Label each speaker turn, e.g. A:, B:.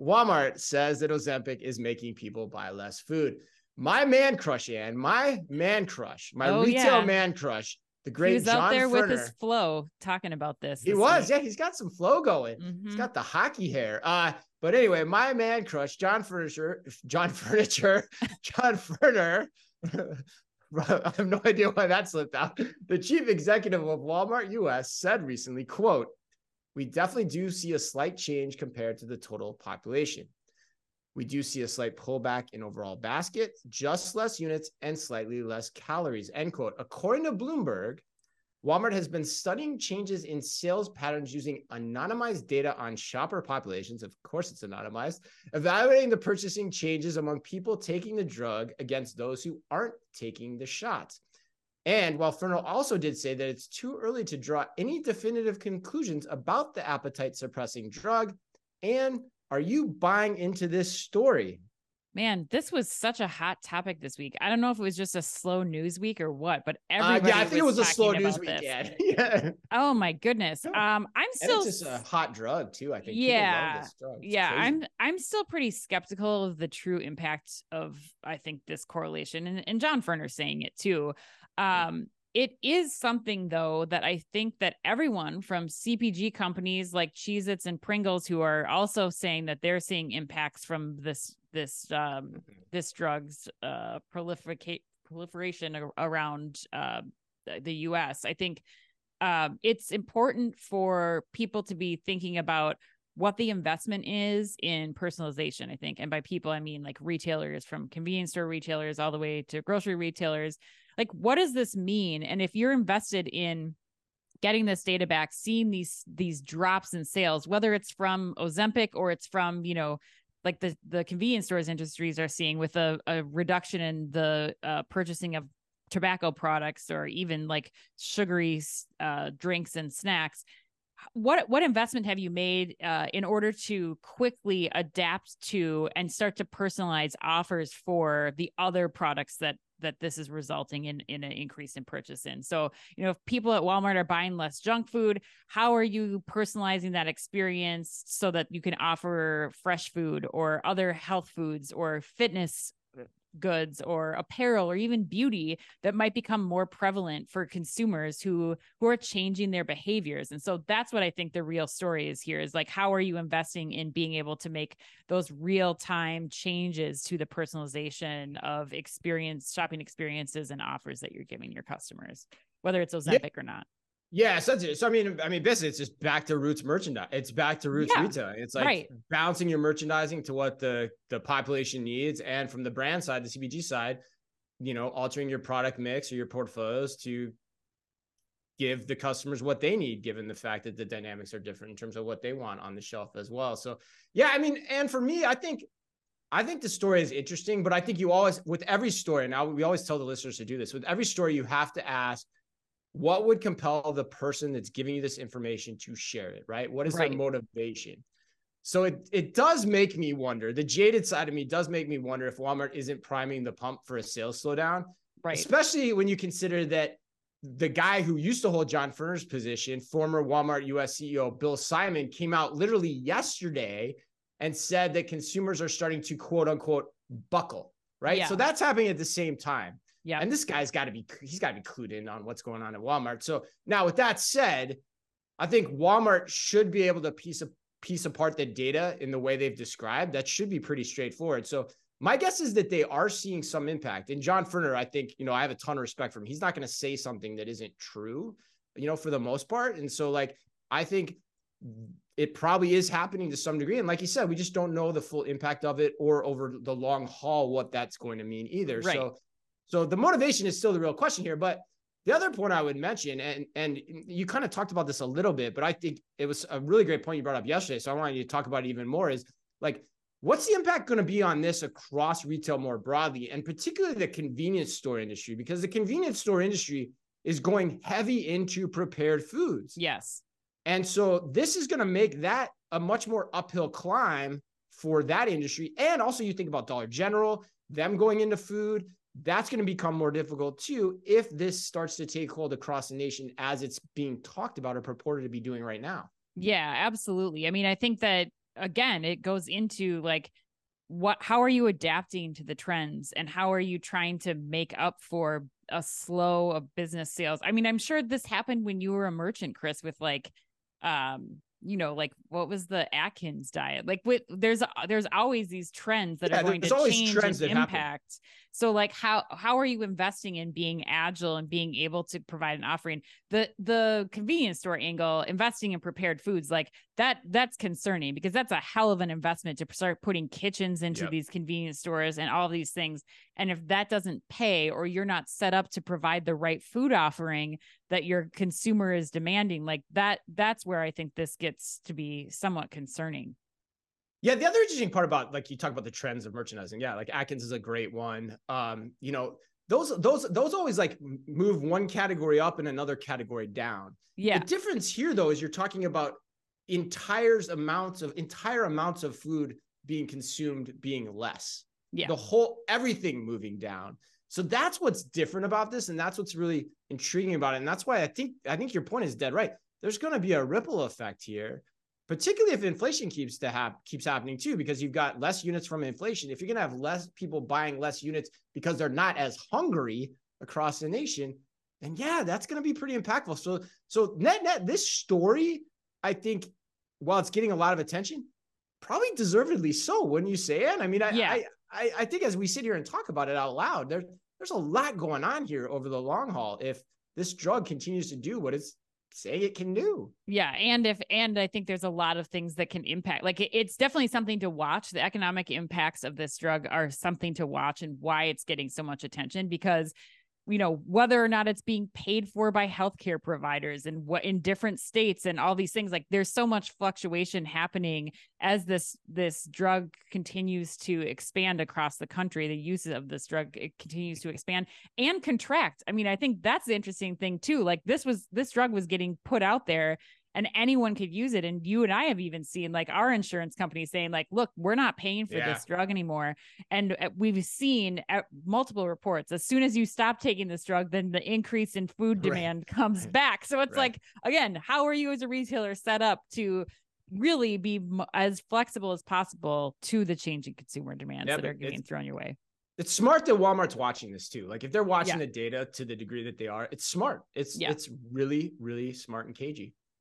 A: Walmart says that Ozempic is making people buy less food. My man crush, Anne, my man crush, my
B: Oh,
A: retail
B: yeah.
A: man crush, the great
B: he was
A: John
B: out there with his flow talking about this.
A: He
B: this
A: was,
B: week.
A: yeah, he's got some flow going. He's
B: Mhm.
A: got the hockey hair. Uh, but anyway, my man crush, John Furniture, John Furniture, John Furner. I have no idea why that slipped out. The chief executive of Walmart US said recently, quote, we definitely do see a slight change compared to the total population. We do see a slight pullback in overall basket, just less units and slightly less calories, end quote. According to Bloomberg, Walmart has been studying changes in sales patterns using anonymized data on shopper populations. Of course, it's anonymized, evaluating the purchasing changes among people taking the drug against those who aren't taking the shot. And while Furner also did say that it's too early to draw any definitive conclusions about the appetite suppressing drug, and are you buying into this story?
B: Man, this was such a hot topic this week. I don't know if it was just a slow news week or what, but everybody.
A: Uh, yeah, I think it was a slow news week. yeah.
B: Oh my goodness. Um, I'm
A: And
B: still
A: it's just a hot drug too. I think.
B: Yeah,
A: this drug.
B: Yeah
A: crazy.
B: i'm i'm still pretty skeptical of the true impact of i think this correlation and, and john furner saying it too um it is something though that i think that everyone from cpg companies like cheez its and pringles who are also saying that they're seeing impacts from this this um this drug's uh proliferate proliferation ar- around uh the- the us i think um, it's important for people to be thinking about what the investment is in personalization, I think. And by people, I mean like retailers from convenience store retailers all the way to grocery retailers. Like, what does this mean? And if you're invested in getting this data back, seeing these these drops in sales, whether it's from Ozempic or it's from, you know, like the the convenience stores industries are seeing with a, a reduction in the uh, purchasing of tobacco products or even like sugary uh, drinks and snacks what what investment have you made uh, in order to quickly adapt to and start to personalize offers for the other products that that this is resulting in in an increase in purchase in so you know if people at walmart are buying less junk food how are you personalizing that experience so that you can offer fresh food or other health foods or fitness goods or apparel or even beauty that might become more prevalent for consumers who who are changing their behaviors. And so that's what i think the real story is here is like how are you investing in being able to make those real time changes to the personalization of experience shopping experiences and offers that you're giving your customers whether it's ozempic or not
A: Yeah, so, so I mean, I mean, basically, it's just back to roots merchandise. It's back to roots
B: Yeah,
A: retail. It's like
B: right.
A: bouncing your merchandising to what the the population needs, and from the brand side, the CPG side, you know, altering your product mix or your portfolios to give the customers what they need, given the fact that the dynamics are different in terms of what they want on the shelf as well. So, yeah, I mean, and for me, I think. I think the story is interesting, but I think you always, with every story, now we always tell the listeners to do this. With every story, you have to ask, what would compel the person that's giving you this information to share it right? What is
B: Right.
A: their motivation? So it it does make me wonder the jaded side of me does make me wonder if walmart isn't priming the pump for a sales slowdown
B: right.
A: especially when you consider that the guy who used to hold john furner's position former walmart us ceo bill simon came out literally yesterday and said that consumers are starting to quote unquote buckle right?
B: Yeah.
A: so that's happening at the same time
B: yeah
A: and this guy's got to be he's got to be clued in on what's going on at Walmart. So now with that said, I think Walmart should be able to piece a piece apart the data in the way they've described. That should be pretty straightforward. So my guess is that they are seeing some impact. And John Furner, I think, you know, I have a ton of respect for him. He's not going to say something that isn't true, you know, for the most part. And so like I think it probably is happening to some degree. And like you said, we just don't know the full impact of it or over the long haul what that's going to mean either.
B: Right.
A: So so the motivation is still the real question here. But the other point I would mention, and and you kind of talked about this a little bit, but I think it was a really great point you brought up yesterday. So I wanted you to talk about it even more. Is like, what's the impact going to be on this across retail more broadly, and particularly the convenience store industry? Because the convenience store industry is going heavy into prepared foods.
B: yes
A: And so this is going to make that a much more uphill climb for that industry. And also, you think about Dollar General, them going into food, that's going to become more difficult too if this starts to take hold across the nation as it's being talked about or purported to be doing right now.
B: Yeah, absolutely. I mean, I think that again, it goes into like what how are you adapting to the trends and how are you trying to make up for a slow of business sales? I mean, I'm sure this happened when you were a merchant, Chris, with like um you know, like what was the Atkins diet? Like with there's there's always these trends that yeah, are going to change and impact. Happen. So like how how are you investing in being agile and being able to provide an offering? The the convenience store angle, investing in prepared foods, like that that's concerning because that's a hell of an investment to start putting kitchens into yep. these convenience stores and all these things. And if that doesn't pay or you're not set up to provide the right food offering that your consumer is demanding, like that that's where I think this gets to be somewhat concerning.
A: Yeah, the other interesting part about like you talk about the trends of merchandising. Yeah, like Atkins is a great one. Um, you know, those those those always like move one category up and another category down.
B: Yeah.
A: The difference here though is you're talking about entire amounts of entire amounts of food being consumed being less.
B: Yeah.
A: The whole everything moving down. So that's what's different about this and that's what's really intriguing about it. And that's why I think I think your point is dead right. There's going to be a ripple effect here particularly if inflation keeps to have keeps happening too, because you've got less units from inflation. If you're gonna have less people buying less units because they're not as hungry across the nation, then yeah, that's gonna be pretty impactful. So so net net, this story, I think, while it's getting a lot of attention, probably deservedly so, wouldn't you say, Anne? I mean, I, yeah. I, I I think as we sit here and talk about it out loud, there, there's a lot going on here over the long haul. If this drug continues to do what it's say it can do.
B: Yeah, and if and I think there's a lot of things that can impact. Like it, it's definitely something to watch. The economic impacts of this drug are something to watch and why it's getting so much attention because you know whether or not it's being paid for by healthcare providers and what in different states and all these things like there's so much fluctuation happening as this this drug continues to expand across the country the use of this drug it continues to expand and contract. I mean i think that's the interesting thing too like this was this drug was getting put out there and anyone could use it. And you and I have even seen like our insurance company saying, like, look, we're not paying for yeah. this drug anymore. And uh, we've seen at multiple reports as soon as you stop taking this drug, then the increase in food demand right. comes back. So it's right. like, again, how are you as a retailer set up to really be as flexible as possible to the changing consumer demands that are getting thrown your way?
A: it's smart that Walmart's watching this too. Like if they're watching yeah. the data to the degree that they are, it's smart. It's yeah. it's really really smart and cagey.